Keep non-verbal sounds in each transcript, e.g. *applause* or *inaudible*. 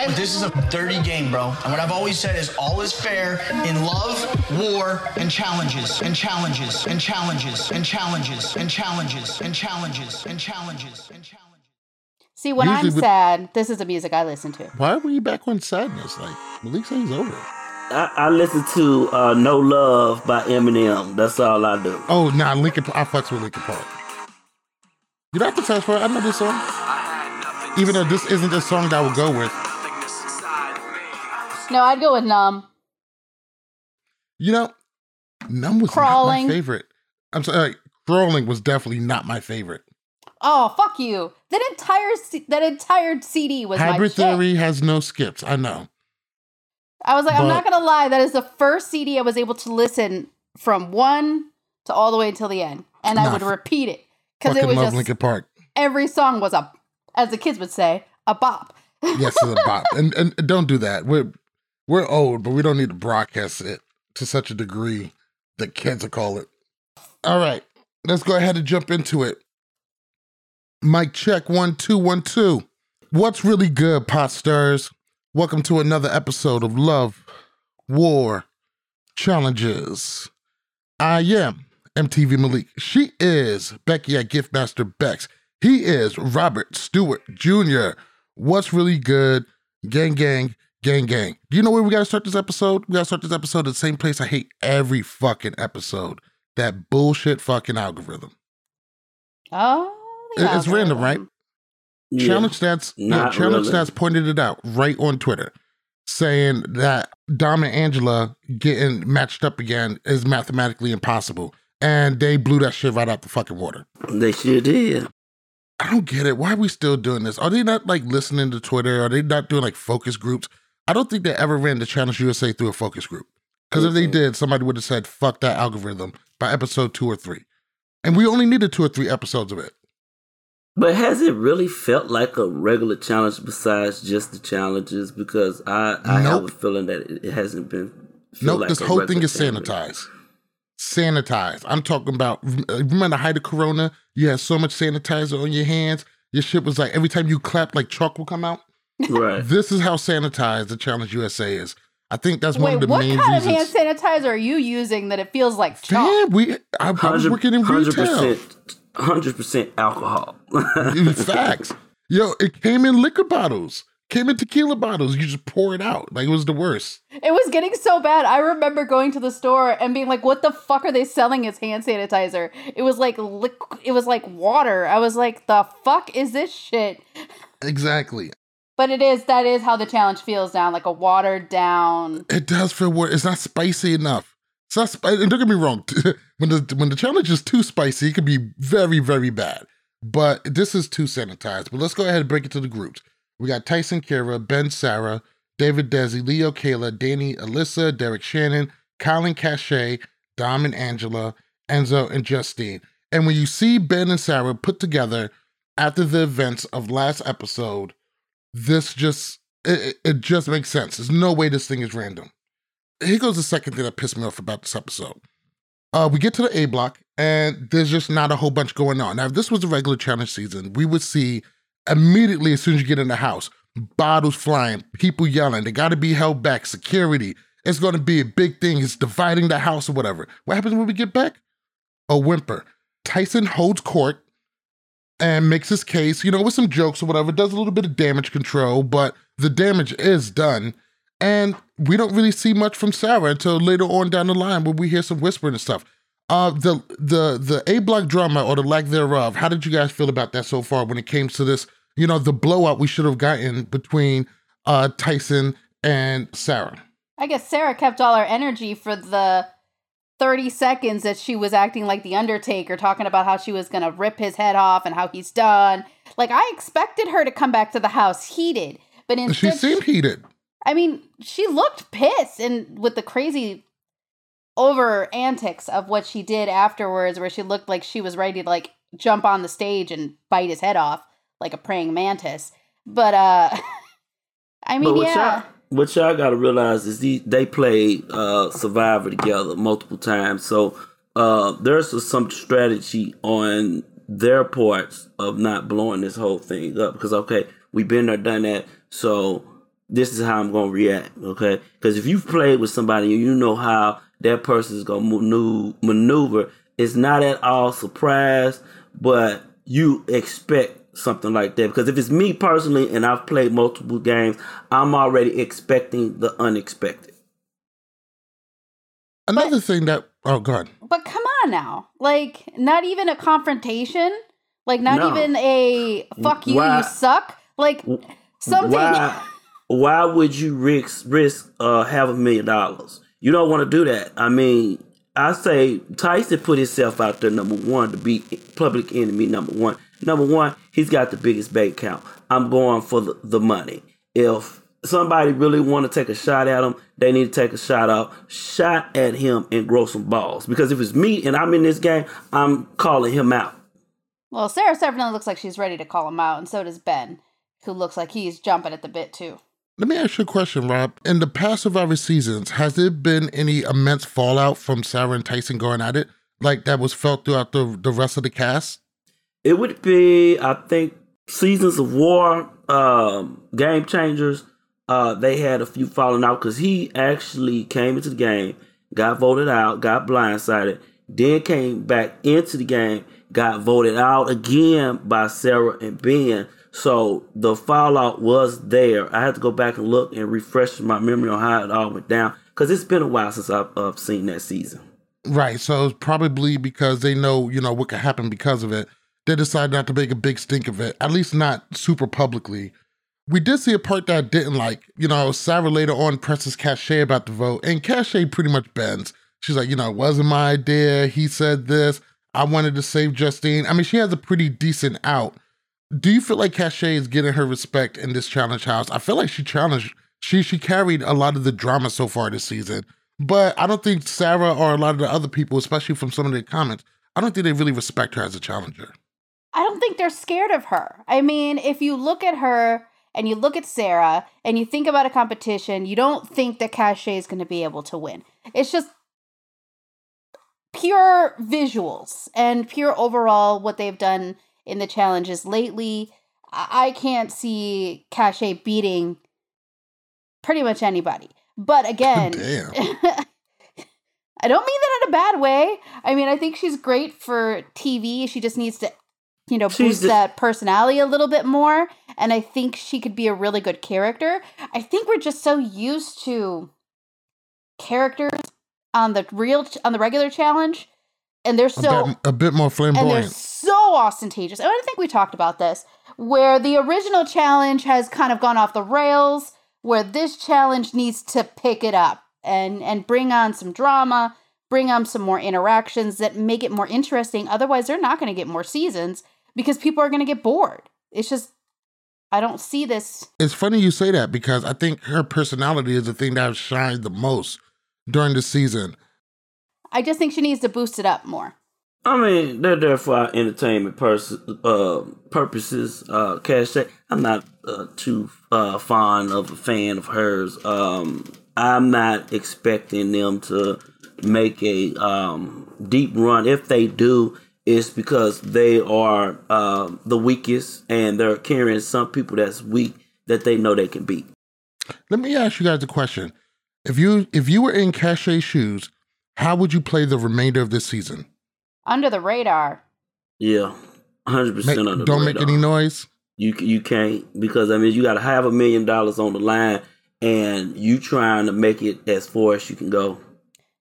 I, this is a dirty game, bro. And what I've always said is all is fair in love, war, and challenges, and challenges, and challenges, and challenges, and challenges, and challenges, and challenges, and challenges. See, when Usually I'm with- sad, this is the music I listen to. Why were you back on sadness? Like Malik said he's over. I, I listen to uh, No Love by Eminem. That's all I do. Oh, nah, Linkin. I fucks with Linkin Park. You don't have to test for. I know this song. Even though this isn't the song that I would go with. No, I'd go with Numb. You know, Numb was Crawling. not my favorite. I'm sorry, Crawling was definitely not my favorite. Oh, fuck you. That entire C- that entire CD was my Hybrid shit. Theory has no skips. I know. I was like, I'm not gonna lie, that is the first CD I was able to listen from one to all the way until the end, and I would repeat it because it was just Park. every song was a, as the kids would say, a bop. Yes, it's a bop. *laughs* and and don't do that. We're we're old, but we don't need to broadcast it to such a degree that kids will call it. All right, let's go ahead and jump into it. Mic check one two one two. What's really good, pot stars? Welcome to another episode of Love, War, Challenges. I am MTV Malik. She is Becky at Giftmaster Bex. He is Robert Stewart Jr. What's really good? Gang, gang, gang, gang. Do you know where we gotta start this episode? We gotta start this episode at the same place I hate every fucking episode. That bullshit fucking algorithm. Oh, the It- it's random, right? Yeah. Challenge Stats, no, Challenge really. Stats pointed it out right on Twitter, saying that Dom and Angela getting matched up again is mathematically impossible. And they blew that shit right out the fucking water. They sure did. I don't get it. Why are we still doing this? Are they not like listening to Twitter? Are they not doing like focus groups? I don't think they ever ran the Challenge USA through a focus group. Because if they did, somebody would have said, fuck that algorithm by episode two or three. And we only needed two or three episodes of it. But has it really felt like a regular challenge besides just the challenges? Because I, I have a feeling that it hasn't been. Nope, like this whole thing is challenge. sanitized. Sanitized. I'm talking about, uh, remember the height of Corona? You had so much sanitizer on your hands. Your shit was like, every time you clap, like chalk will come out. Right. This is how sanitized the Challenge USA is. I think that's one Wait, of the what main kind of hand sanitizer are you using that it feels like chalk? Damn, we I, I was Hundred working in retail. percent, hundred percent alcohol. In *laughs* facts. Yo, it came in liquor bottles. Came in tequila bottles. You just pour it out. Like it was the worst. It was getting so bad. I remember going to the store and being like, "What the fuck are they selling as hand sanitizer?" It was like liqu- It was like water. I was like, "The fuck is this shit?" Exactly. But it is. That is how the challenge feels now, like a watered down. It does feel weird. It's not spicy enough. It's not spicy. And don't get me wrong. *laughs* when the when the challenge is too spicy, it can be very, very bad. But this is too sanitized. But let's go ahead and break it to the groups. We got Tyson Kyra, Ben Sarah, David Desi, Leo Kayla, Danny Alyssa, Derek Shannon, Colin Cashay, Dom and Angela, Enzo and Justine. And when you see Ben and Sarah put together after the events of last episode, this just it, it- just makes sense. There's no way this thing is random. Here goes the second thing that pissed me off about this episode. Uh, we get to the A block, and there's just not a whole bunch going on. Now, if this was a regular challenge season, we would see immediately as soon as you get in the house, bottles flying, people yelling. They got to be held back, security. It's to be a big thing. It's dividing the house or whatever. What happens when we get back? A whimper. Tyson holds court and makes his case, you know, with some jokes or whatever, does a little bit of damage control, but the damage is done. And we don't really see much from Sarah until later on down the line where we hear some whispering and stuff. Uh, the the the A block drama or the lack thereof. How did you guys feel about that so far when it came to this? You know, the blowout we should have gotten between uh Tyson and Sarah. I guess Sarah kept all her energy for the 30 seconds that she was acting like the Undertaker, talking about how she was going to rip his head off and how he's done. Like, I expected her to come back to the house heated, but She instead, seemed heated. I mean, she looked pissed and with the crazy over antics of what she did afterwards, where she looked like she was ready to like jump on the stage and bite his head off like a praying mantis. But, uh, *laughs* I mean, but yeah. y'all, what y'all got to realize is the, they played uh, Survivor together multiple times, so uh, there's some strategy on their parts of not blowing this whole thing up. Because okay, we've been there, done that, so this is how I'm gonna react. Okay, because if you've played with somebody and you know how that person is gonna maneuver, it's not at all surprise, but you expect something like that. Because if it's me personally and I've played multiple games, I'm already expecting the unexpected. Another but, thing that oh god. But come on now. Like not even a confrontation? Like not no. even a fuck you, why, you suck? Like something why, *laughs* why would you risk risk uh half a million dollars? You don't want to do that. I mean, I say Tyson put himself out there number one to be public enemy number one. Number one, he's got the biggest bank account. I'm going for the, the money. If somebody really want to take a shot at him, they need to take a shot out, shot at him and grow some balls. Because if it's me and I'm in this game, I'm calling him out. Well, Sarah definitely looks like she's ready to call him out, and so does Ben, who looks like he's jumping at the bit too. Let me ask you a question, Rob. In the past Survivor seasons, has there been any immense fallout from Sarah and Tyson going at it, like that was felt throughout the the rest of the cast? It would be, I think, Seasons of War, um, Game Changers. Uh, they had a few falling out because he actually came into the game, got voted out, got blindsided, then came back into the game, got voted out again by Sarah and Ben. So the fallout was there. I had to go back and look and refresh my memory on how it all went down because it's been a while since I've uh, seen that season. Right. So it's probably because they know, you know, what could happen because of it. They decided not to make a big stink of it, at least not super publicly. We did see a part that I didn't like. You know, Sarah later on presses Cashay about the vote, and Cashay pretty much bends. She's like, you know, it wasn't my idea. He said this. I wanted to save Justine. I mean, she has a pretty decent out do you feel like Cashay is getting her respect in this challenge house? I feel like she challenged, she she carried a lot of the drama so far this season, but I don't think Sarah or a lot of the other people, especially from some of the comments, I don't think they really respect her as a challenger. I don't think they're scared of her. I mean, if you look at her and you look at Sarah and you think about a competition, you don't think that Cashay is going to be able to win. It's just pure visuals and pure overall what they've done in the challenges lately. I can't see Cashay beating pretty much anybody. But again, *laughs* I don't mean that in a bad way. I mean, I think she's great for TV. She just needs to, you know, boost that personality a little bit more. And I think she could be a really good character. I think we're just so used to characters on the real on the regular challenge and they're so a bit, a bit more flamboyant. And they're so ostentatious. Oh, I think we talked about this, where the original challenge has kind of gone off the rails, where this challenge needs to pick it up and and bring on some drama, bring on some more interactions that make it more interesting. Otherwise, they're not going to get more seasons because people are going to get bored. It's just I don't see this. It's funny you say that because I think her personality is the thing that has shined the most during the season I just think she needs to boost it up more. I mean, they're there for our entertainment pers- uh, purposes. Uh, Cashay, I'm not uh, too uh, fond of a fan of hers. Um, I'm not expecting them to make a um, deep run. If they do, it's because they are uh, the weakest and they're carrying some people that's weak that they know they can beat. Let me ask you guys a question. If you if you were in Cashay's shoes, how would you play the remainder of this season? Under the radar. Yeah, hundred percent under. The radar. Don't make any noise. You you can't because I mean you got to have a million dollars on the line, and you trying to make it as far as you can go.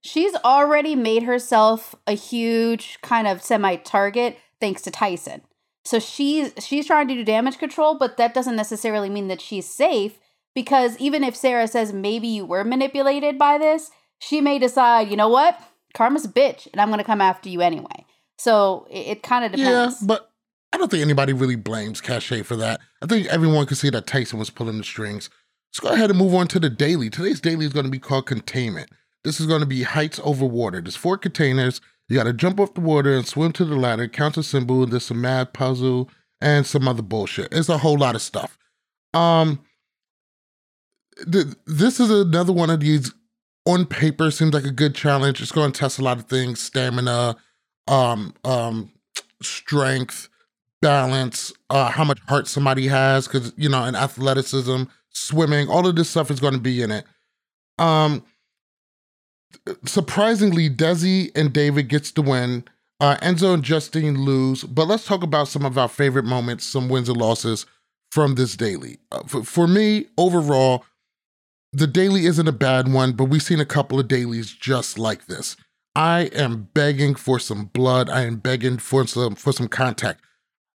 She's already made herself a huge kind of semi target thanks to Tyson. So she's she's trying to do damage control, but that doesn't necessarily mean that she's safe because even if Sarah says maybe you were manipulated by this, she may decide, you know what, karma's a bitch, and I'm going to come after you anyway. So it, it kind of depends. Yeah, but I don't think anybody really blames Cashay for that. I think everyone can see that Tyson was pulling the strings. Let's go ahead and move on to the daily. Today's daily is going to be called Containment. This is going to be heights over water. There's four containers. You got to jump off the water and swim to the ladder, count a symbol, there's some mad puzzle, and some other bullshit. It's a whole lot of stuff. Um, th- this is another one of these on paper seems like a good challenge. It's going to test a lot of things: stamina, um, um, strength, balance, uh, how much heart somebody has, because you know, and athleticism. swimming, all of this stuff is going to be in it. Um, surprisingly, Desi and David gets the win. Uh, Enzo and Justine lose, but let's talk about some of our favorite moments, some wins and losses from this daily. Uh, for, for me, overall, the daily isn't a bad one, but we've seen a couple of dailies just like this. I am begging for some blood. I am begging for some for some contact.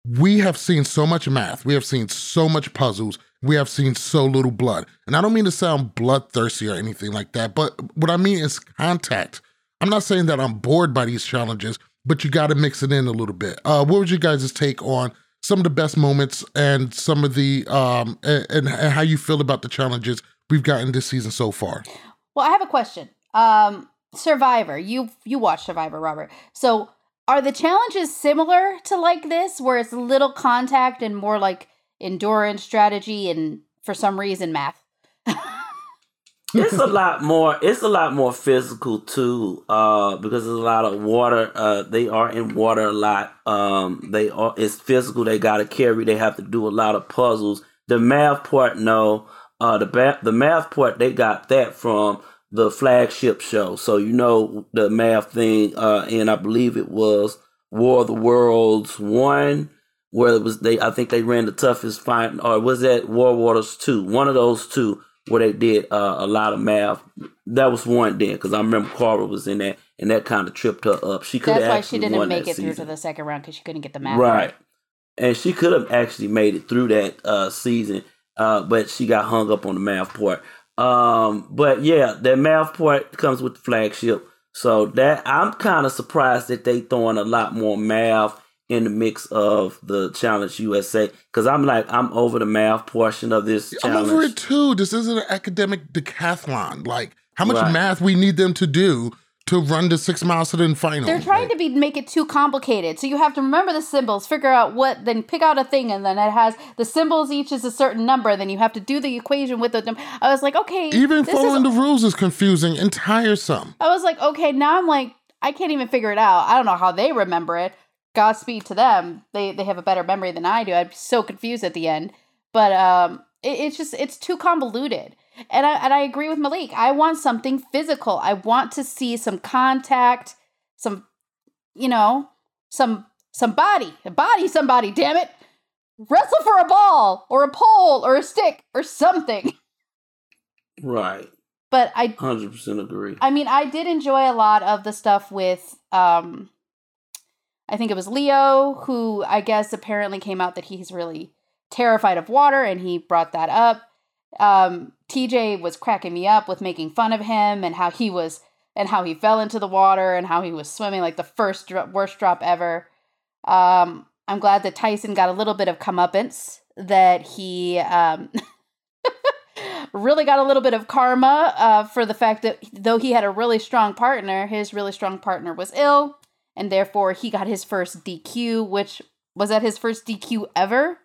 We have seen so much math. We have seen so much puzzles. We have seen so little blood. And I don't mean to sound bloodthirsty or anything like that, but what I mean is contact. I'm not saying that I'm bored by these challenges, but you got to mix it in a little bit. Uh, what would you guys' take on some of the best moments and some of the um and, and how you feel about the challenges we've gotten this season so far? Well, I have a question. Um, Survivor, you you watch Survivor, Robert. So are the challenges similar to like this, where it's little contact and more like endurance, strategy, and for some reason math? *laughs* it's a lot more it's a lot more physical too uh because there's a lot of water uh they are in water a lot um they are it's physical they got to carry they have to do a lot of puzzles the math part no uh the ba- the math part they got that from the flagship show so you know the math thing uh and i believe it was war of the worlds 1 where it was they i think they ran the toughest fight or was that war waters 2 one of those two where they did uh, a lot of math. That was one then because I remember Cara was in that, and that kind of tripped her up. She could. That's why she didn't make it season. through to the second round because she couldn't get the math right. right. And she could have actually made it through that uh, season, uh, but she got hung up on the math part. Um, but yeah, that math part comes with the flagship. So that I'm kind of surprised that they throwing a lot more math in the mix of the challenge USA because I'm like I'm over the math portion of this. I'm challenge. over it too. This isn't an academic decathlon. Like how much right. math we need them to do to run the six miles to the final. They're trying like, to be make it too complicated. So you have to remember the symbols, figure out what, then pick out a thing, and then it has the symbols each is a certain number. Then you have to do the equation with them. I was like, okay, even following is, the rules is confusing and tiresome. I was like, okay, now I'm like, I can't even figure it out. I don't know how they remember it. Godspeed to them. They they have a better memory than I do. I'd be so confused at the end. But um, it, it's just it's too convoluted. And I and I agree with Malik. I want something physical. I want to see some contact, some, you know, some some body, a body somebody. Damn it, wrestle for a ball or a pole or a stick or something. *laughs* Right. But I hundred percent agree. I mean, I did enjoy a lot of the stuff with um I think it was Leo who I guess apparently came out that he's really terrified of water and he brought that up. Um, TJ was cracking me up with making fun of him and how he was and how he fell into the water and how he was swimming like the first dro- worst drop ever. Um, I'm glad that Tyson got a little bit of comeuppance that he um, *laughs* really got a little bit of karma uh, for the fact that though he had a really strong partner, his really strong partner was ill and therefore he got his first DQ, which was that his first DQ ever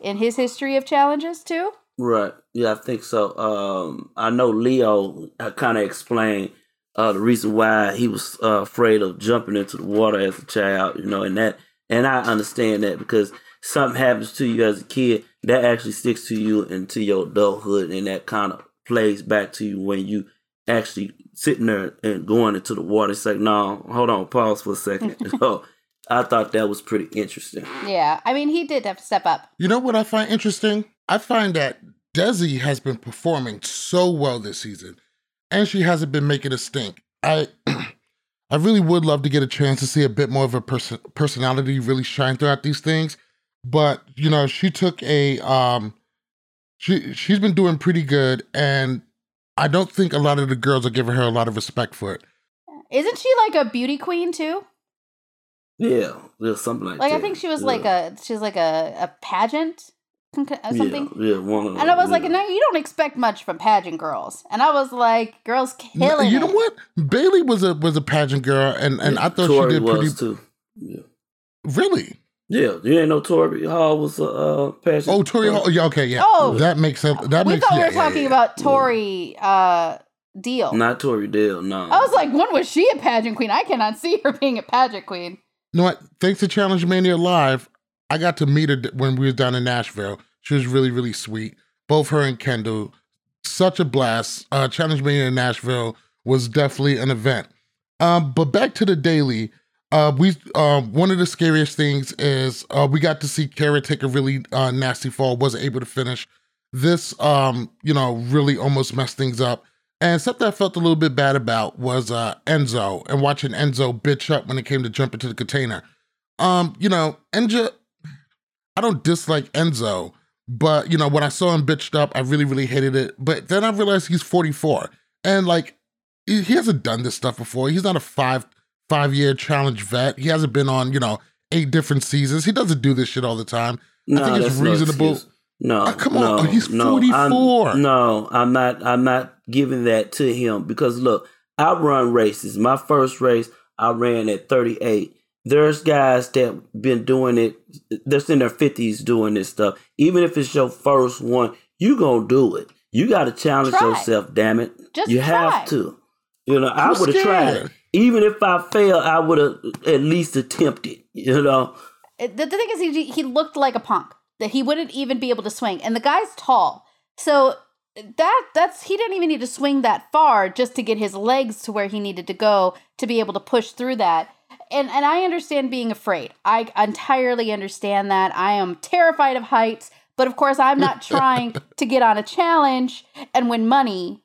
in his history of challenges too. Right. Yeah, I think so. Um, I know Leo kind of explained uh, the reason why he was uh, afraid of jumping into the water as a child. You know, and that, and I understand that because something happens to you as a kid that actually sticks to you into your adulthood, and that kind of plays back to you when you actually sitting there and going into the water. It's like, no, hold on, pause for a second. *laughs* so I thought that was pretty interesting. Yeah, I mean, he did have to step up. You know what I find interesting? I find that Desi has been performing so well this season, and she hasn't been making a stink. I. *clears throat* I really would love to get a chance to see a bit more of a person personality really shine throughout these things, but you know she took a um, she she's been doing pretty good, and I don't think a lot of the girls are giving her a lot of respect for it. Isn't she like a beauty queen too? Yeah, there's something like, like that. I think she was yeah. like a she's like a, a pageant or something. Yeah, yeah one of them, And I was yeah. like, no, you don't expect much from pageant girls. And I was like, girls killing. You know it. what? Bailey was a was a pageant girl, and and I thought Tori she did was pretty. too. Yeah. Really? Yeah, you ain't know Tori Hall was a uh, pageant. Oh, Tori Hall. Yeah, okay, yeah. Oh. that makes sense. That we makes. thought we were talking yeah. about Tori uh, Deal. Not Tori Deal, no. I was like, when was she a pageant queen? I cannot see her *laughs* being a pageant queen. You know what? Thanks to Challenge Mania Live, I got to meet her when we was down in Nashville. She was really, really sweet. both her and Kendall. Such a blast. Uh, Challenge Mania in Nashville was definitely an event. Um, but back to the daily. Uh, we um, one of the scariest things is uh, we got to see Kara take a really uh, nasty fall, wasn't able to finish. This, um, you know, really almost messed things up. And something I felt a little bit bad about was uh, Enzo and watching Enzo bitch up when it came to jumping to the container. Um, you know, Enzo, I don't dislike Enzo, but you know, when I saw him bitched up, I really, really hated it. But then I realized he's 44. And like he, hasn't done this stuff before. He's not a five five year challenge vet. He hasn't been on, you know, eight different seasons. He doesn't do this shit all the time. No, I think it's that's no reasonable. No, Oh, come no, on, he's 44. No, I'm not. I'm not giving that to him because look, I run races. My first race, I ran at 38. There's guys that been doing it. They're in their 50s doing this stuff. Even if it's your first one, you gonna do it. You got to challenge Try. yourself. Damn it, Just you try. have to. You know, I Who's would have tried. scared? Even if I failed I would have at least attempted. You know. The, the thing is, he, he looked like a punk. That he wouldn't even be able to swing, and the guy's tall, so that that's he didn't even need to swing that far just to get his legs to where he needed to go to be able to push through that. And and I understand being afraid. I entirely understand that. I am terrified of heights, but of course I'm not *laughs* trying to get on a challenge and win money.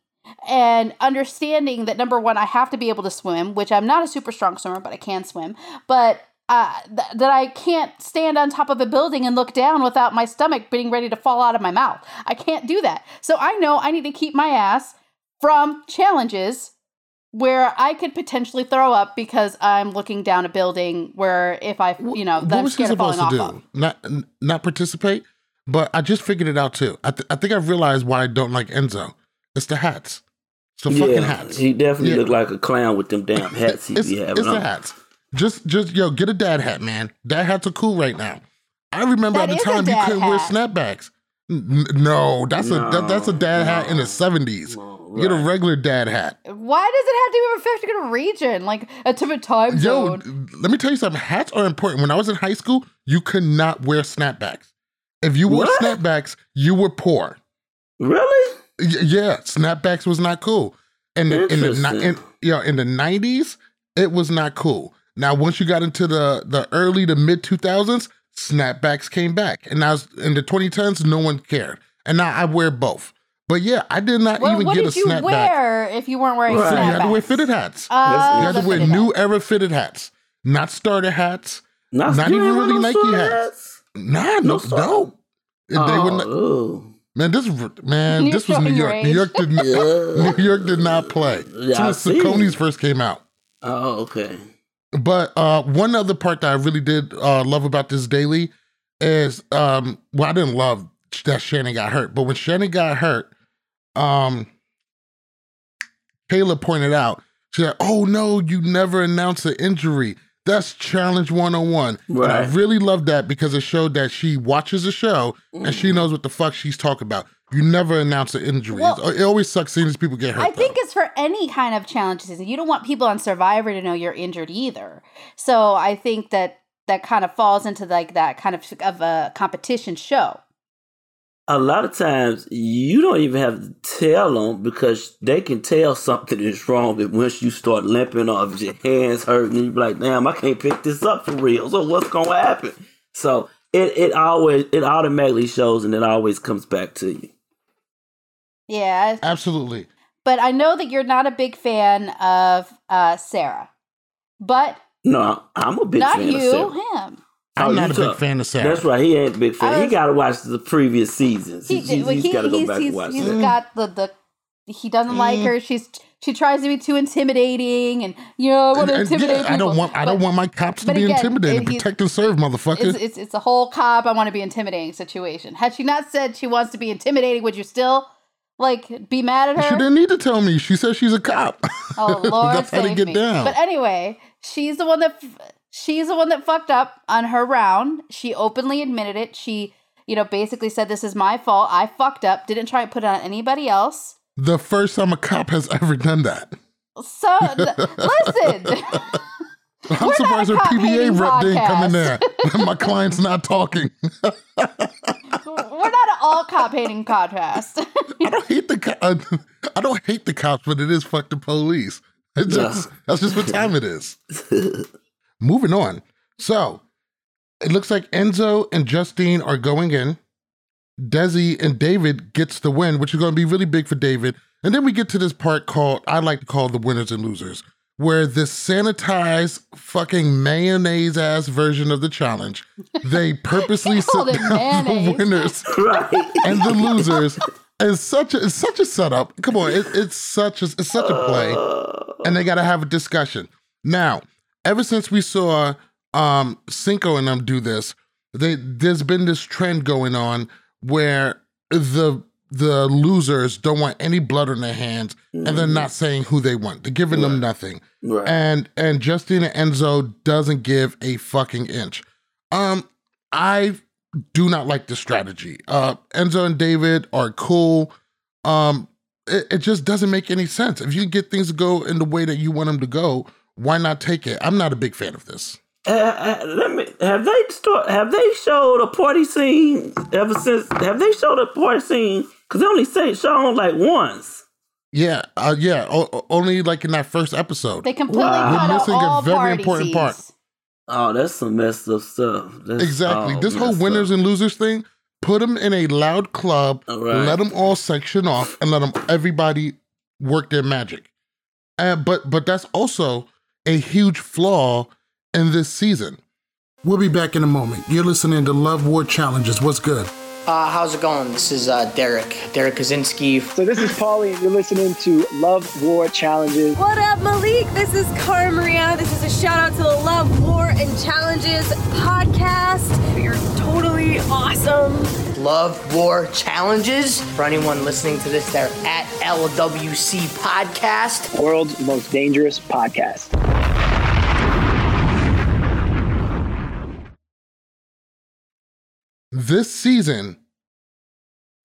And understanding that number one, I have to be able to swim, which I'm not a super strong swimmer, but I can swim. But uh, th- that I can't stand on top of a building and look down without my stomach being ready to fall out of my mouth. I can't do that. So I know I need to keep my ass from challenges where I could potentially throw up because I'm looking down a building where if I, you know, that what I'm was he scared of falling supposed to off do? of. Not not participate? But I just figured it out too. I, th- I think I've realized why I don't like Enzo. It's the hats. It's the fucking hats. he definitely Yeah. looked like a clown with them damn *laughs* hats he it's, be having it's on. the hats. Just just yo, get a dad hat, man. Dad hats are cool right now. I remember That at the time you couldn't wear snapbacks. N- n- no, that's a that, that's a dad hat in the No, seventies. no, Get a regular dad hat. Why does it have to be a particular region, like a different time Yo, zone? let me tell you something. Hats are important. When I was in high school, you could not wear snapbacks. If you wore What? snapbacks, you were poor. Really? Y- yeah, snapbacks was not cool. And in, in the in, Interesting. you know, in the nineties, it was not cool. Now, once you got into the the early to mid two thousands, snapbacks came back, and now in the twenty tens, no one cared. And now I wear both. But yeah, I did not Well, even what get did a you snapback. wear if you weren't wearing Right. So you had to wear fitted hats. Oh, you had to wear new hats. era fitted hats, not starter hats. Not, Not even really Nike sword hats. Nah, no, No no. starter? They oh, would not, ooh. man, this man, You're this was New showing your York. New. York did not. *laughs* Yeah. New York did not play. Yeah, I As as Saucony's first came out. Oh, okay. But uh, one other part that I really did uh, love about this daily is, um, well, I didn't love that Shannon got hurt, but when Shannon got hurt, um, Kayla pointed out, she said, "Oh no, you never announce an injury. That's challenge 101." And I really love that because it showed that she watches the show and Mm. she knows what the fuck she's talking about. You never announce an injury. Well, it always sucks seeing these people get hurt. I think though. it's for any kind of challenge season. You don't want people on Survivor to know you're injured either. So I think that that kind of falls into like that kind of of a competition show. A lot of times you don't even have to tell them because they can tell something is wrong. And once you start limping or if your hands hurting, you be like, "Damn, I can't pick this up for real." So what's gonna happen? So it it always it automatically shows and it always comes back to you. Yeah, absolutely. but I know that you're not a big fan of uh, Sarah, but No, I'm a big not fan of Sarah. him. I'm Oh, not a big fan of Sarah. That's right. He ain't a big fan. I he got to watch the previous seasons. He, He, he's, well, he- got to go back and watch he's that. got the the he doesn't like Mm. her. She's she tries to be too intimidating, and you know, I want to And- and intimidate yeah, I don't want I don't want my cops to be again, intimidated. Protect and serve, motherfucker. It's, it's it's a whole cop. I want to be intimidating situation. Had she not said she wants to be intimidating, would you still like be mad at her? She didn't need to tell me. She said she's a cop. Oh *laughs* Lord, That's how to get me. down. But anyway, she's the one that f- she's the one that fucked up on her round. She openly admitted it. She, you know, basically said this is my fault. I fucked up. Didn't try to put it on anybody else. the first time a cop has ever done that. So th- *laughs* listen, *laughs* *laughs* I'm We're surprised her PBA rep didn't come in there. My client's not talking. we're not all cop hating podcast. I don't hate the co- uh, I don't hate the cops, but it is fuck the police. It's just, that's just what time it is. Moving on. So it looks like Enzo and Justine are going in. Desi and David gets the win, which is going to be really big for David. And then we get to this part called I like to call the winners and losers, where this sanitized fucking mayonnaise ass version of the challenge, they *laughs* purposely They sit called down the winners right. and the losers. It's such a it's such a setup. Come on, it, it's such a it's such a play, and they got to have a discussion. Now, ever since we saw um Cinco and them do this, they there's been this trend going on where the the losers don't want any blood on their hands, and they're not saying who they want. They're giving them nothing Right. and and Justina Enzo doesn't give a fucking inch. Um, I do not like this strategy. Uh, Enzo and David are cool. Um, it, it just doesn't make any sense. If you can get things to go in the way that you want them to go, why not take it? I'm not a big fan of this. Uh, uh, let me. Have they start? Have they showed a party scene ever since? Have they showed a party scene? Because they only say shown like once. Yeah, uh, yeah. O- o- only like in that first episode. They completely Wow. cut We're out missing a all very party important part. scenes. Oh, that's some messed up stuff. That's Exactly. this whole winners up. and losers thing, put them in a loud club, All right. let them all section off, and let them everybody work their magic. Uh, but but that's also a huge flaw in this season. We'll be back in a moment. You're listening to Love War Challenges. What's good? Uh, how's it going? This is uh, Derek, Derrick Kosinski. So this is Paulie, and you're listening to Love War Challenges. What up, Malik? This is Cara Maria. This is a shout out to the Love, War, and Challenges podcast. You're totally awesome. Love War Challenges. For anyone listening to this, they're at LWC Podcast. World's most dangerous podcast. This season,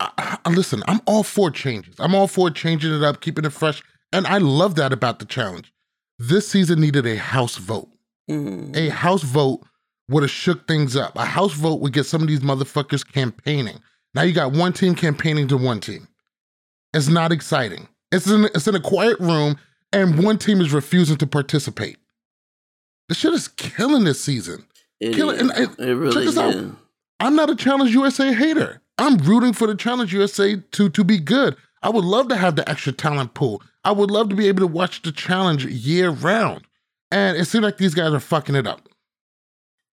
I, I- listen, I'm all for changes. I'm all for changing it up, keeping it fresh. And I love that about the challenge. This season needed a house vote. Mm. a house vote would have shook things up. A house vote would get some of these motherfuckers campaigning. Now you got one team campaigning to one team. It's not exciting. It's in it's in a quiet room, and one team is refusing to participate. This shit is killing this season. It, Kill it, is. it really check this out. I'm not a Challenge USA hater. I'm rooting for the Challenge USA to to be good. I would love to have the extra talent pool. I would love to be able to watch the challenge year round. And it seems like these guys are fucking it up.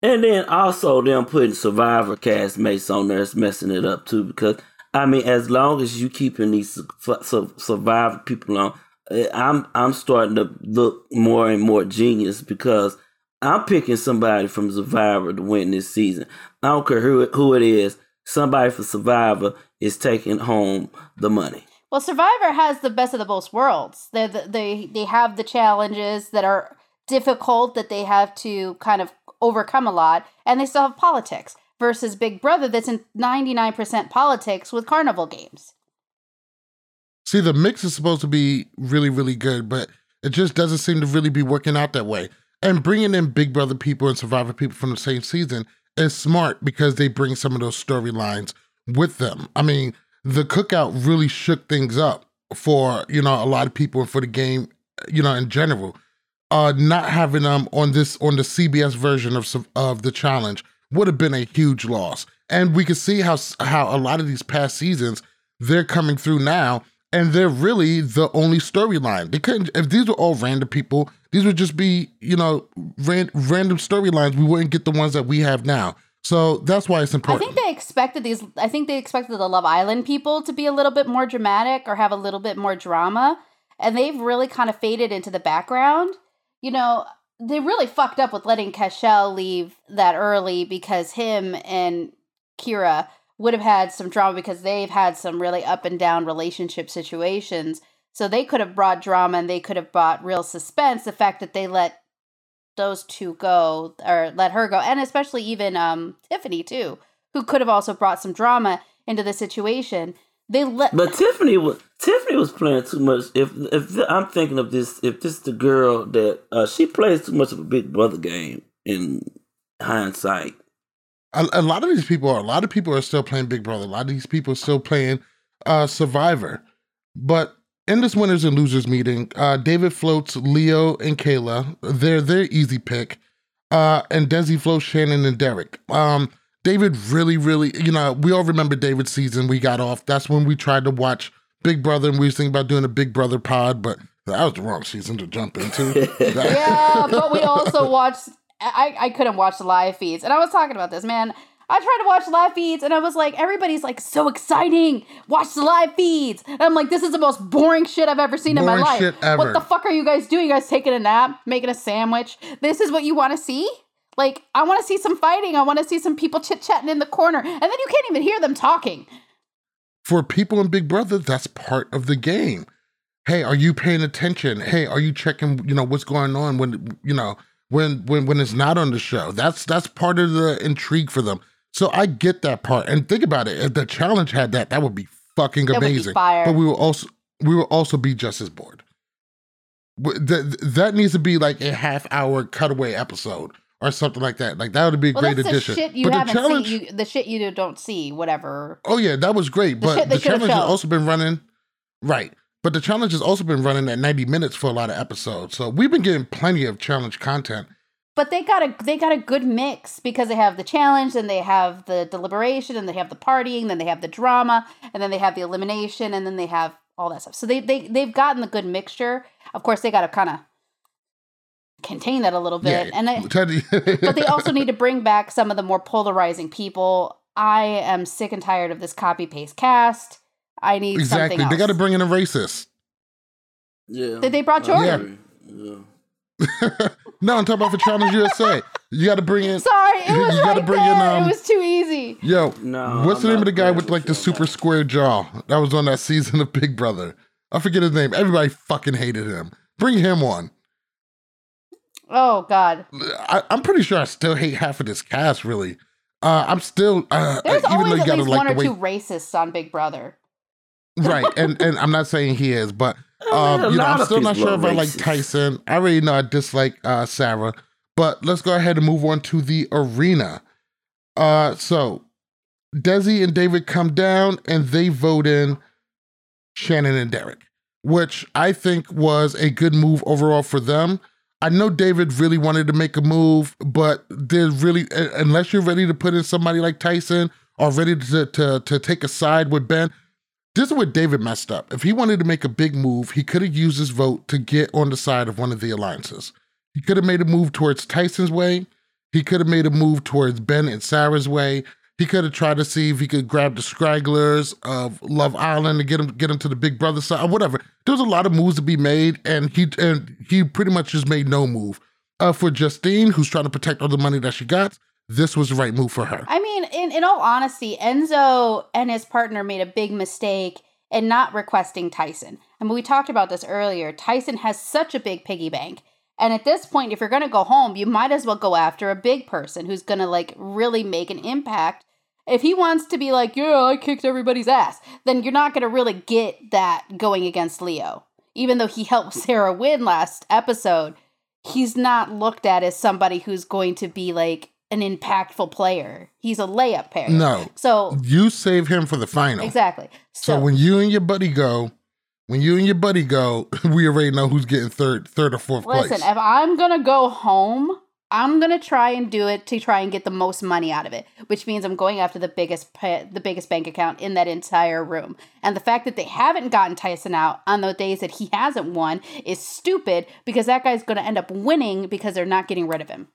And then also them putting Survivor castmates on there is messing it up too. Because I mean, as long as you keeping these su- su- Survivor people on, eh, I'm I'm starting to look more and more genius because I'm picking somebody from Survivor to win this season. I don't care who who it is. Somebody from Survivor is taking home the money. Well, Survivor has the best of the both worlds. They they they have the challenges that are difficult that they have to kind of overcome a lot, and they still have politics. Versus Big Brother, that's in ninety nine percent politics with carnival games. See, the mix is supposed to be really, really good, but it just doesn't seem to really be working out that way. And bringing in Big Brother people and Survivor people from the same season is smart because they bring some of those storylines with them. I mean, the cookout really shook things up for, you know, a lot of people and for the game, you know, in general. Uh, not having them on this on the CBS version of of the challenge would have been a huge loss. And we can see how how a lot of these past seasons they're coming through now, and they're really the only storyline. They couldn't if these were all random people. These would just be you know ran, random storylines. We wouldn't get the ones that we have now. So that's why it's important. I think they expected these. I think they expected the Love Island people to be a little bit more dramatic or have a little bit more drama, and they've really kind of faded into the background. You know, they really fucked up with letting Cashel leave that early because him and Kyra would have had some drama because they've had some really up and down relationship situations. So they could have brought drama and they could have brought real suspense. The fact that they let those two go or let her go and especially even um Tiffany too who could have also brought some drama into the situation they let But Tiffany was Tiffany was playing too much. If if I'm thinking of this, if this is the girl that uh, she plays too much of a Big Brother game in hindsight. A, a lot of these people are. A lot of people are still playing Big Brother. A lot of these people are still playing uh, Survivor. But in this winners and losers meeting, uh, David floats Leo and Kayla. They're their easy pick. Uh, and Desi floats Shannon and Derek. Um, David really, really, you know, we all remember David's season we got off. That's when we tried to watch Big Brother and we was thinking about doing a Big Brother pod, but that was the wrong season to jump into. *laughs* yeah, but we also watched. I I couldn't watch the live feeds, and I was talking about this, man. I tried to watch live feeds, and I was like, everybody's like, so exciting. Watch the live feeds. And I'm like, this is the most boring shit I've ever seen Boring in my life. What the fuck are you guys doing? You guys taking a nap, making a sandwich? This is what you want to see? Like, I want to see some fighting. I want to see some people chit chatting in the corner, and then you can't even hear them talking. for people in Big Brother, that's part of the game. Hey, are you paying attention? Hey, are you checking, you know, what's going on when, you know, when when when it's not on the show? That's that's part of the intrigue for them. So I get that part. And think about it. If the challenge had that, that would be fucking be amazing. fire. But we will also we will also be just as bored. That that needs to be like a half hour cutaway episode or something like that. Like that would be a Well, great addition. but the challenge, seen. You, the shit you don't see. Whatever. Oh yeah, that was great. The but the challenge has also been running right. But the challenge has also been running at 90 minutes for a lot of episodes. So we've been getting plenty of challenge content. But they got a they got a good mix because they have the challenge, and they have the deliberation, and they have the partying, then they have the drama, and then they have the elimination, and then they have all that stuff. So they they they've gotten the good mixture. Of course, they got to kind of contain that a little bit, Yeah. and they, *laughs* Teddy- but they also need to bring back some of the more polarizing people. I am sick and tired of this copy paste cast. I need exactly. something else. They got to bring in a racist. Yeah. Did they brought I Jordan? agree. Yeah. *laughs* no, I'm talking about for Challenge USA. You got to bring in. *laughs* Sorry, it *laughs* was You gotta right bring in, there. um, it was too easy. Yo, No, what's the I'm name of the guy with like the super that. square jaw that was on that season of Big Brother? I forget his name. Everybody fucking hated him. Bring him on. Oh God. I, I'm pretty sure I still hate half of this cast. Really, uh, I'm still uh, There's even though always you at gotta least like one the or way two racists on Big Brother. Right and and i'm not saying he is but *laughs* I mean, um you know i'm still not sure if i like tyson. I already know i dislike uh sarah but let's go ahead and move on to the arena. Uh so desi and david come down and they vote in shannon and derek which i think was a good move overall for them. I know David really wanted to make a move, but there's really uh, unless you're ready to put in somebody like Tyson or ready to to, to take a side with Ben, this is where David messed up. If he wanted to make a big move, he could have used his vote to get on the side of one of the alliances. He could have made a move towards Tyson's way. He could have made a move towards Ben and Sarah's way. He could have tried to see if he could grab the stragglers of Love Island and get him get him to the Big Brother side or whatever. There was a lot of moves to be made, and he and he pretty much just made no move. Uh, for Justine, who's trying to protect all the money that she got, this was the right move for her. I mean, in, in all honesty, Enzo and his partner made a big mistake in not requesting Tyson. I mean, we talked about this earlier. Tyson has such a big piggy bank. And at this point, if you're going to go home, you might as well go after a big person who's going to like really make an impact. If he wants to be like, yeah, I kicked everybody's ass, then you're not going to really get that going against Leo. Even though he helped *laughs* Sarah win last episode, he's not looked at as somebody who's going to be like an impactful player. He's a layup pair. No. So You save him for the final. exactly. So, So, when you and your buddy go, when you and your buddy go, *laughs* we already know who's getting third, third or fourth listen, place. Listen, if I'm gonna go home, I'm gonna try and do it to try and get the most money out of it, which means I'm going after the biggest the biggest bank account in that entire room. And the fact that they haven't gotten Tyson out on the days that he hasn't won is stupid because that guy's gonna end up winning because they're not getting rid of him.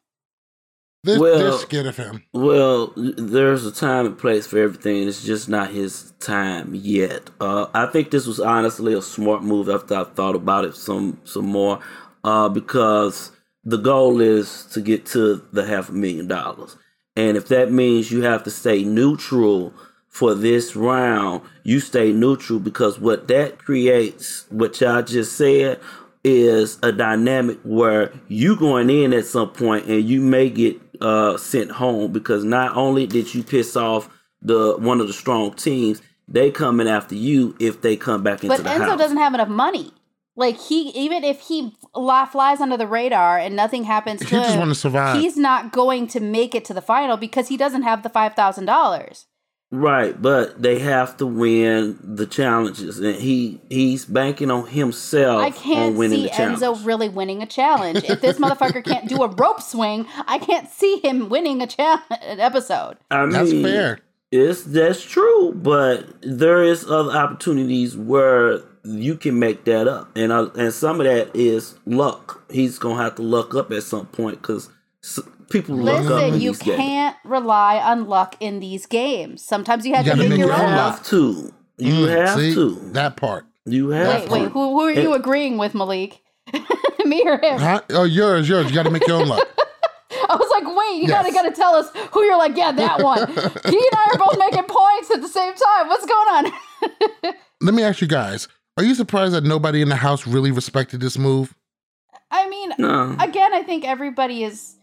They're, Well- they're scared of him. Well, there's a time and place for everything. It's just not his time yet. Uh, I think this was honestly a smart move after I thought about it some some more, uh, because the goal is to get to the half a million dollars, and if that means you have to stay neutral for this round, you stay neutral because what that creates, what y'all just said, is a dynamic where you going in at some point and you may get uh, sent home because not only did you piss off the one of the strong teams, they coming after you if they come back into But the Enzo house. doesn't have enough money. Like he, even if he flies under the radar and nothing happens to He just him, want to survive. he's not going to make it to the final because he doesn't have the five thousand dollars. Right, but they have to win the challenges, and he he's banking on himself I can't winning see the challenge. Enzo really winning a challenge. If this motherfucker can't do a rope swing, I can't see him winning a cha- an episode. I mean, That's fair. It's that's true, but there is other opportunities where you can make that up, and uh, and some of that is luck. He's gonna have to luck up at some point because people luck up Listen, you these can't rely on luck in these games. Sometimes you have You to make make your your You own own luck. have to. You Mm, have see? to. That part. You have Wait, wait, who, who are you And- agreeing with, Malik? *laughs* Me or him? Huh? Oh, yours, yours. You got to make your own luck. *laughs* I was like, wait, you gotta gotta tell us who you're like, yeah, that one. *laughs* he and I are both making points at the same time. What's going on? Let me ask you guys: Are you surprised that nobody in the house really respected this move? I mean, No. again, I think everybody is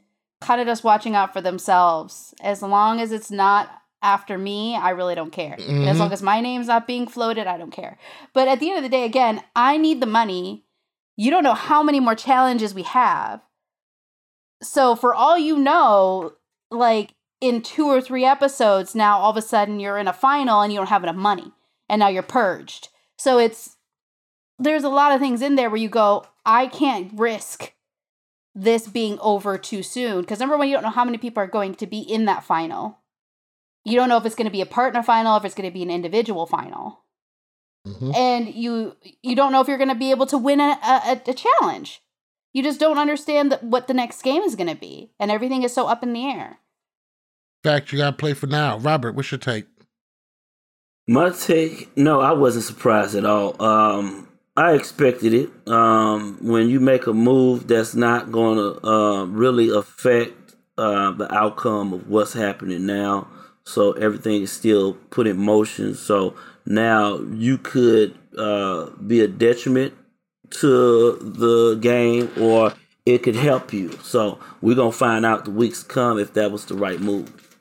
kind of just watching out for themselves. As long as it's not after me, I really don't care. As Mhm. long as my name's not being floated, I don't care. But at the end of the day, again, I need the money. You don't know how many more challenges we have. So for all you know, like in two or three episodes, now all of a sudden you're in a final and you don't have enough money. And now you're purged. So it's there's a lot of things in there where you go, I can't risk this being over too soon. Because number one, you don't know how many people are going to be in that final. You don't know if it's going to be a partner final, if it's going to be an individual final, Mhm. and you you don't know if you're going to be able to win a, a, a challenge. You just don't understand that what the next game is going to be, and everything is so up in the air. Fact, you got to play for now. Robert, what's your take? My take, no, I wasn't surprised at all. Um, I expected it. Um, when you make a move that's not going to uh, really affect uh, the outcome of what's happening now, so everything is still put in motion. So now you could uh, be a detriment to the game, or it could help you. So we're gonna find out the weeks come if that was the right move.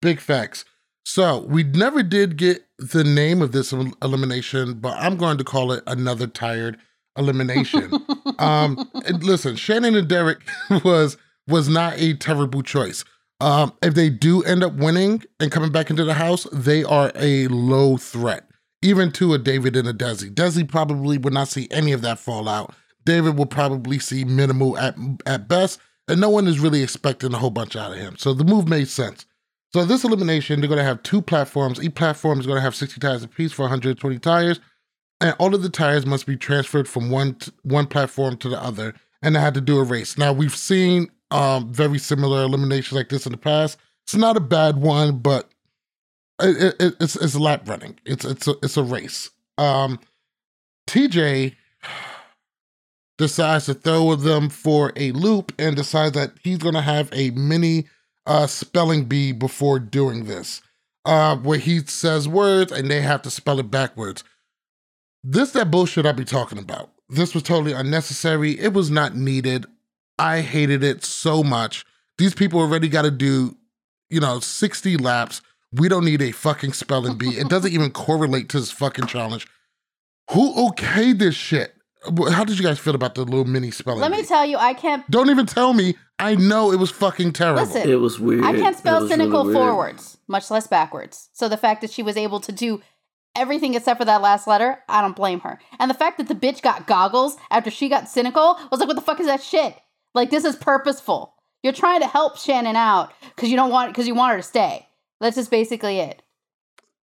Big facts. So we never did get the name of this el- elimination, but I'm going to call it another tired elimination. *laughs* um, and listen, Shannon and Derek *laughs* was was not a terrible choice. Um, if they do end up winning and coming back into the house, they are a low threat, even to a David and a Desi. Desi probably would not see any of that fallout. David will probably see minimal at at best, and no one is really expecting a whole bunch out of him. So the move made sense. So this elimination, they're going to have two platforms. Each platform is going to have 60 tires apiece for 120 tires, and all of the tires must be transferred from one t- one platform to the other, and they had to do a race. Now we've seen um, very similar eliminations like this in the past. It's not a bad one, but it, it, it's it's lap running. It's it's a, it's a race. Um, TJ *sighs* decides to throw them for a loop and decides that he's going to have a mini uh, spelling bee before doing this, uh, where he says words and they have to spell it backwards. This that bullshit I be talking about. This was totally unnecessary. It was not needed. I hated it so much. These people already got to do, you know, 60 laps. We don't need a fucking spelling bee. It doesn't even *laughs* correlate to this fucking challenge. Who okayed this shit? How did you guys feel about the little mini spelling Let bee? me tell you, I can't. Don't even tell me. I know it was fucking terrible. Listen, It was weird. I can't spell cynical really forwards, much less backwards. So the fact that she was able to do everything except for that last letter, I don't blame her. And the fact that the bitch got goggles after she got cynical was like, what the fuck is that shit? Like this is purposeful. You're trying to help Shannon out because you don't want because you want her to stay. That's just basically it.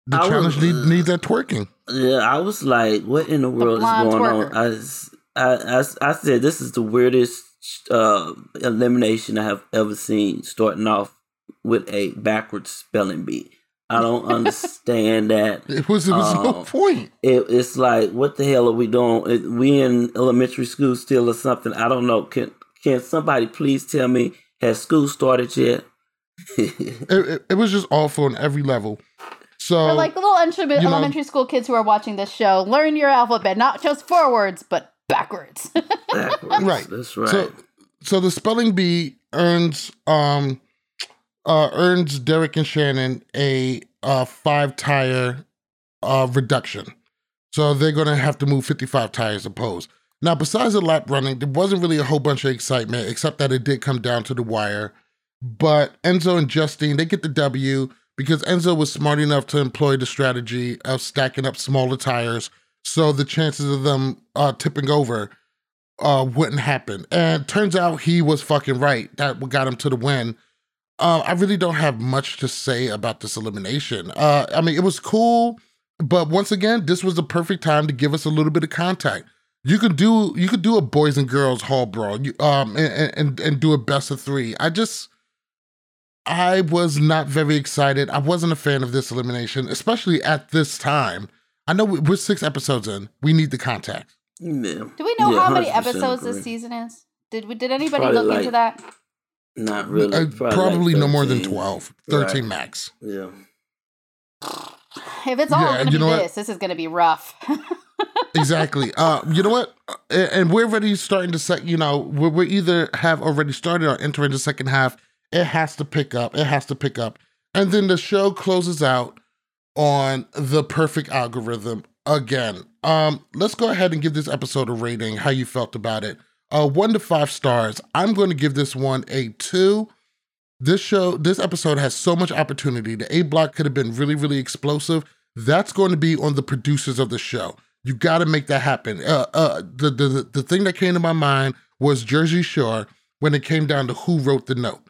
the I challenge was- need, uh, needs that twerking. Yeah, I was like, what in the world is going twerker. on? I said, this is the weirdest uh, elimination I have ever seen, starting off with a backwards spelling bee. I don't *laughs* understand that. It was, it was no Oh. point. It, it's like, what the hell are we doing? It- We in elementary school still or something? I don't know. Can can somebody please tell me, has school started yet? *laughs* It, it, it was just awful on every level. So, For like the little entry- you know- elementary school kids who are watching this show, learn your alphabet, not just forwards, but backwards. *laughs* Backwards. Right. That's right. so, so the spelling bee earns um uh earns Derek and Shannon a uh five tire uh reduction. So they're gonna have to move 55 tires opposed. Now, besides the lap running, there wasn't really a whole bunch of excitement, except that it did come down to the wire. But Enzo and Justine, they get the W because Enzo was smart enough to employ the strategy of stacking up smaller tires, so the chances of them uh, tipping over uh, wouldn't happen. And turns out he was fucking right. That got him to the win. Uh, I really don't have much to say about this elimination. Uh, I mean, it was cool, but once again, this was the perfect time to give us a little bit of contact. You could do you could do a boys and girls hall brawl, you, um, and, and and do a best of three. I just I was not very excited. I wasn't a fan of this elimination, especially at this time. I know we- we're six episodes in. We need the contact. Yeah. Do we know Yeah, how many episodes agree. this season is? Did we? Did anybody Probably look into that? Not really. Uh, Probably, probably like no more than 13. 12, 13 Right. max. Yeah. *sighs* If it's all Yeah, going to you be know what? this, this is going to be rough. *laughs* exactly. Uh, you know what? Uh, And we're already starting to set. You know, we're, we either have already started or entering the second half. It has to pick up. It has to pick up, and then the show closes out on the perfect algorithm again. Um, let's go ahead and give this episode a rating. How you felt about it? Uh, one to five stars. I'm going to give this one a two. This show, this episode has so much opportunity. The A block could have been really, really explosive. That's going to be on the producers of the show. You got to make that happen. Uh, uh, the, the the thing that came to my mind was Jersey Shore when it came down to who wrote the note.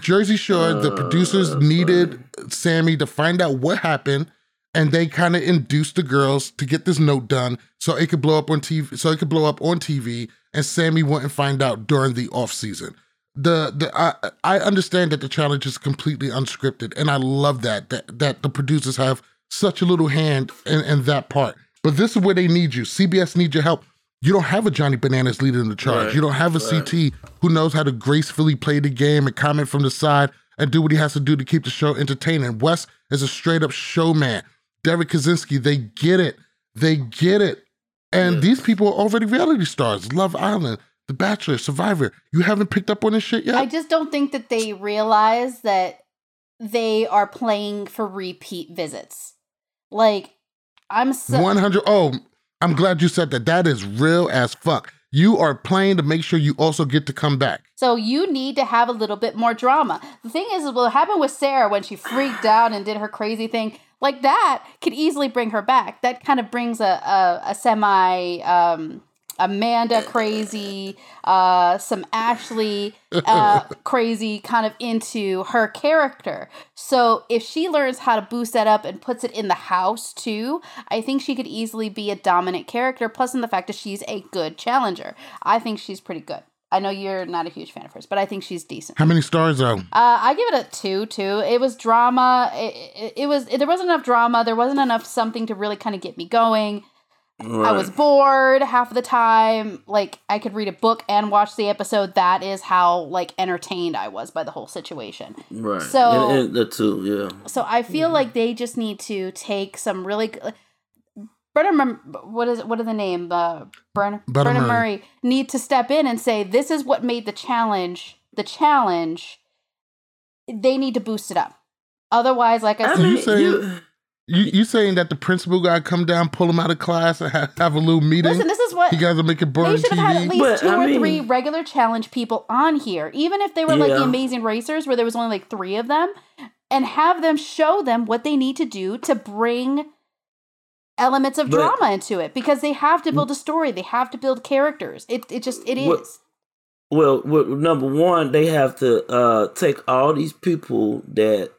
Jersey Shore, the uh, producers needed Sammy to find out what happened, and they kind of induced the girls to get this note done so it could blow up on TV. So it could blow up on TV, and Sammy wouldn't find out during the off season. The the I I understand that the challenge is completely unscripted, and I love that that that the producers have such a little hand in, in that part. But this is where they need you. CBS needs your help. You don't have a Johnny Bananas leading the charge. Right, You don't have a CT who knows how to gracefully play the game and comment from the side and do what he has to do to keep the show entertaining. Wes is a straight up showman. Derrick Kosinski, they get it. They get it. And Yeah. these people are already reality stars. Love Island, The Bachelor, Survivor. You haven't picked up on this shit yet? I just don't think that they realize that they are playing for repeat visits. Like, I'm so. 100. Oh, I'm glad you said that. That is real as fuck. You are playing to make sure you also get to come back. So you need to have a little bit more drama. The thing is, what happened with Sarah when she freaked out and did her crazy thing, like that could easily bring her back. That kind of brings a a, a semi um, Amanda crazy, uh, some Ashley uh, crazy kind of into her character. So if she learns how to boost that up and puts it in the house too, I think she could easily be a dominant character. Plus, in the fact that she's a good challenger, I think she's pretty good. I know you're not a huge fan of hers, but I think she's decent. How many stars though? Uh, I give it a two. Too. It was drama. It, it, it was. there wasn't enough drama. There wasn't enough something to really kind of get me going. I was bored half of the time. Like I could read a book and watch the episode. That is how like entertained I was by the whole situation. Right. So- and, and the two, yeah. So I feel like they just need to take some really. g- Brennan, what is what are the name? Uh, Brennan, Brennan Brennan Murray. Murray need to step in and say this is what made the challenge the challenge. They need to boost it up. Otherwise, like I I said, you mean, say- you, You you saying that the principal guy come down, pull him out of class, and have, have a little meeting? listen, this is what you guys are making burn. They boring should have had at least But, two I or mean- three regular challenge people on here, even if they were like the Amazing Racers, where there was only like three of them, and have them show them what they need to do to bring elements of But- drama into it because they have to build a story, they have to build characters. It it just it is. What- well, well, number one, they have to uh, take all these people that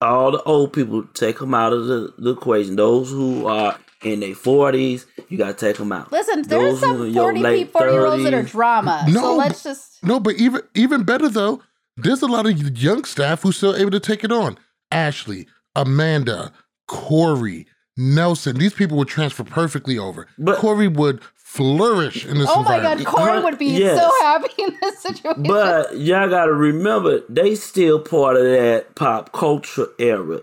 all the old people take them out of the, the equation. Those who are in their forties, you got to take them out. Listen, there's Those who some 40 late 40 year olds that are drama. No, so let's just No, but even even better though, there's a lot of young staff who's still able to take it on. Ashley, Amanda, Corey, Nelson. These people would transfer perfectly over. But- Corey would flourish in this Oh my god, Corey would be yes. so happy in this situation. But y'all got to remember, they still part of that pop culture era.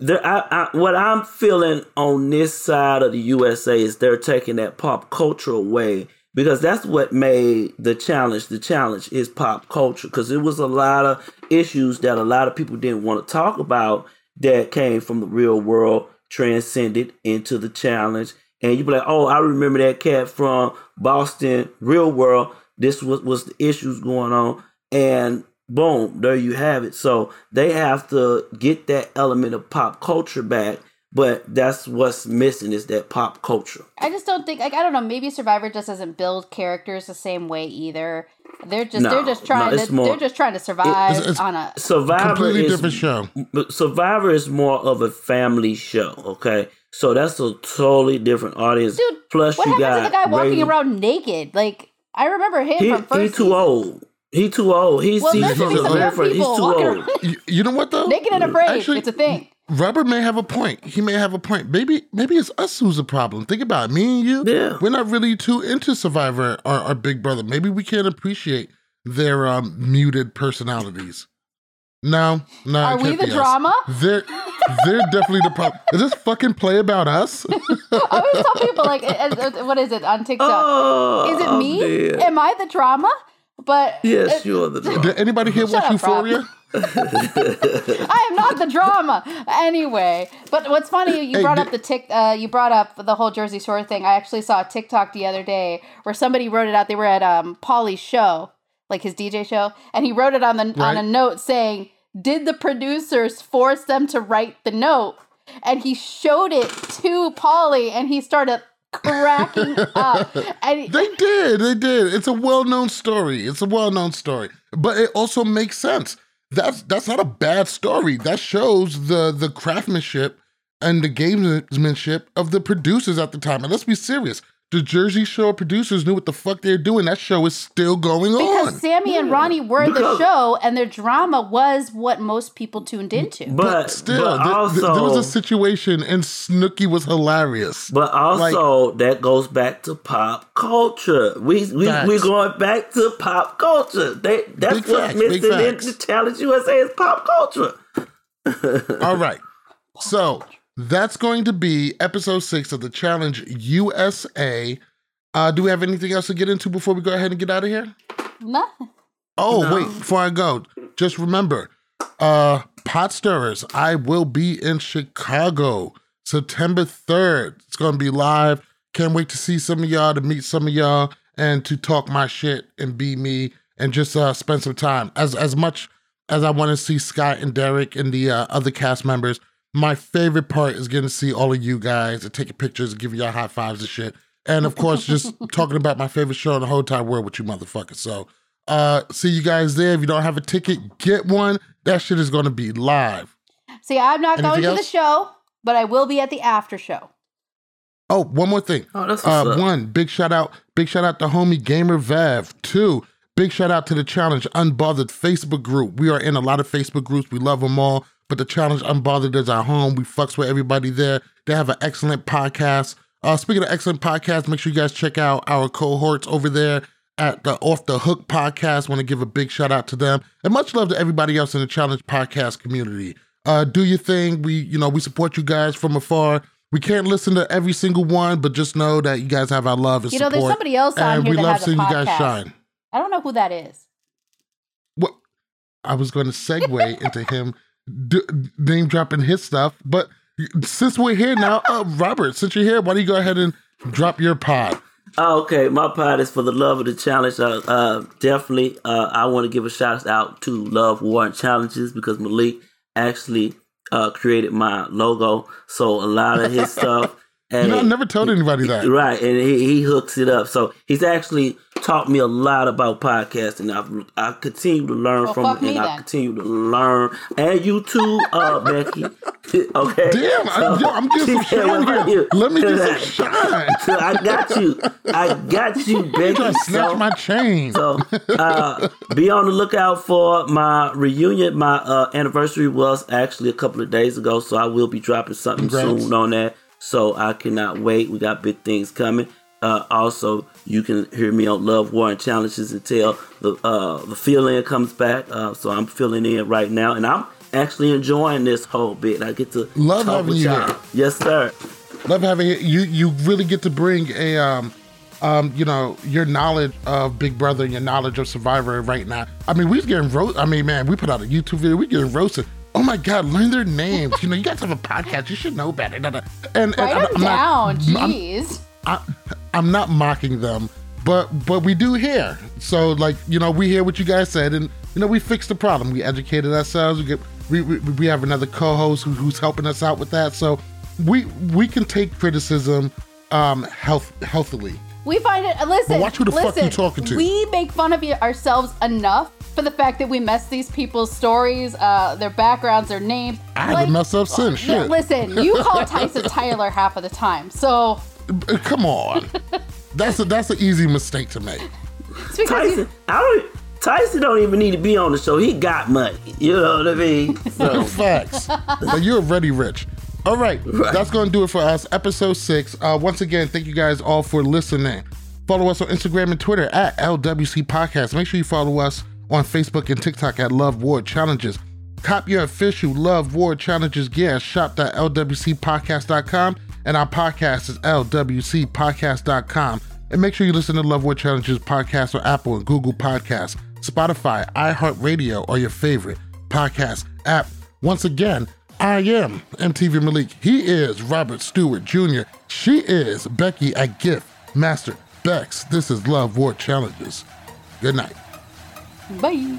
There, I, I, what I'm feeling on this side of the USA is they're taking that pop culture away because that's what made the challenge the challenge is pop culture because it was a lot of issues that a lot of people didn't want to talk about that came from the real world transcended into the challenge and you be like, "Oh, I remember that cat from Boston Real World. This was was the issues going on." And boom, there you have it. So they have to get that element of pop culture back, but that's what's missing is that pop culture. I just don't think like I don't know. Maybe Survivor just doesn't build characters the same way either. They're just No, they're just trying it's to more- they're just trying to survive It's- it's- on a. Survivor Completely is different show. but Survivor is more of a family show, okay? So that's a totally different audience. Dude, Plus What you happens got to the guy walking Ray- around naked? Like I remember him He, from first. he too season. old. He too old. He's, Well, he's there should from be some very young first. He's people too old. You, you know what though? naked and afraid. Actually- it's a thing. Robert may have a point. He may have a point. Maybe maybe it's us who's a problem. Think about it. Me and you. Yeah. We're not really too into Survivor or our Big Brother. Maybe we can't appreciate their um, muted personalities. No, no. Are we the be us. drama? They're they're definitely the problem. Is this fucking play about us? *laughs* I always tell people like, what is it on TikTok? Oh, is it me? dead. Am I the drama? But Yes, uh, you're the drama. Did anybody here *laughs* Shut watch up, Rob. Euphoria? *laughs* I am not the drama anyway. But what's funny, you Hey, brought did- up the tick. Uh, you brought up the whole Jersey Shore thing. I actually saw a TikTok the other day where somebody wrote it out. They were at um Paulie's show, like his DJ show, and he wrote it on the on a note saying, "Did the producers force them to write the note?" And he showed it to Paulie, and he started cracking *laughs* up. And They did. They did. It's a well-known story. It's a well-known story, but it also makes sense. That's that's not a bad story. That shows the the craftsmanship and the gamesmanship of the producers at the time. And let's be serious. The Jersey Shore producers knew what the fuck they're doing. That show is still going because on. Because Sammy and Ronnie were the show, and their drama was what most people tuned into. But Still, but th- th- also, there was a situation, and Snooki was hilarious. But also, that goes back to pop culture. We we we're going back to pop culture. They that's Big what's facts, big missing in facts. the Challenge USA is pop culture. *laughs* All right. So that's going to be episode six of the Challenge USA. Uh, do we have anything else to get into before we go ahead and get out of here? Nothing. Oh, No. wait, before I go, just remember, uh, Pot Stirrers, I will be in Chicago September 3rd. It's gonna be live. Can't wait to see some of y'all, to meet some of y'all, and to talk my shit and be me and just uh spend some time. As as much as I want to see Scott and Derek and the uh, other cast members, my favorite part is getting to see all of you guys and taking pictures and giving y'all high fives and shit. And of course, just *laughs* talking about my favorite show in the whole entire world with you motherfuckers. So uh see you guys there. If you don't have a ticket, get one. That shit is gonna be live. See, I'm not Anything going to the show, but I will be at the after show. Oh, one more thing. Oh, that's Uh, one, big shout out, big shout out to homie Gamer Vav. Two, big shout out to the Challenge Unbothered Facebook group. We are in a lot of Facebook groups. We love them all, but the Challenge Unbothered is our home. We fucks with everybody there. They have an excellent podcast. Uh, speaking of excellent podcasts, make sure you guys check out our cohorts over there at the Off the Hook podcast. Want to give a big shout out to them and much love to everybody else in the Challenge podcast community. Uh, do your thing. We, you know, we support you guys from afar. We can't listen to every single one, but just know that you guys have our love and support. You know, there's somebody else on and here we that love has a seeing podcast. you guys shine. I don't know who that is. What I was going to segue into him d- name dropping his stuff, but since we're here now, uh, Robert, since you're here, why don't you go ahead and drop your pod? Oh, okay, my pod is for the love of the challenge. Uh, uh, definitely, uh, I want to give a shout out to Love War and Challenges because Malik actually uh, created my logo. So a lot of his *laughs* stuff. You know, I never told anybody that. Right, and he, he hooks it up. So he's actually taught me a lot about podcasting. I've, I continue to learn Well, from fuck and I then. continue to learn. And you too, uh, Becky. *laughs* okay. Damn, I, yo, I'm getting some *laughs* Yeah, shine here. you? Let me get some *laughs* shine. So I got you. I got you, Becky. Trying to snatch So- my chain. so uh, be on the lookout for my reunion. My uh, anniversary was actually a couple of days ago, so I will be dropping something Congrats. soon on that. So I cannot wait. We got big things coming. Uh, also, you can hear me on Love, War, and Challenges until the uh, the fill in comes back. Uh, so I'm filling in right now, and I'm actually enjoying this whole bit. I get to Love having you y'all. here. Yes, sir. Love having you. You you really get to bring a um um you know your knowledge of Big Brother and your knowledge of Survivor right now. I mean, we're getting roast. I mean, man, we put out a YouTube video. We getting roasted. Oh my God, learn their names. You know, you guys have a podcast. You should know better. And, and, and Write I'm them not- down. I'm- Jeez. I, I'm not mocking them, but but we do hear. So like you know, we hear what you guys said, and you know, we fixed the problem. We educated ourselves. We get we we, we have another co-host who, who's helping us out with that. So we we can take criticism um health healthily. We find it. uh, Listen. But watch who the fuck you listen, talking to. We make fun of ourselves enough for the fact that we mess these people's stories, uh, their backgrounds, their names. I haven't messed up since. Yeah, Shit. listen, you *laughs* call Tyson Tyler half of the time, so Uh, Come on. That's a that's an easy mistake to make. it's because you, Tyson, I don't. Tyson don't even need to be on the show. He got money. You know what I mean? So, *laughs* Facts. but you're already rich. All right, that's going to do it for us. Episode six. Uh, once again, thank you guys all for listening. Follow us on Instagram and Twitter at LWC Podcast. Make sure you follow us on Facebook and TikTok at Love War Challenges. Cop your official Love War Challenges gear at shop.lwcpodcast.com and our podcast is lwcpodcast.com. And make sure you listen to Love War Challenges podcast on Apple and Google Podcasts, Spotify, iHeartRadio, or your favorite podcast app. Once again, I am MTV Malik. He is Robert Stewart Jr. She is Becky at Gift Master Bex. This is Love War Challenges. Good night. bye.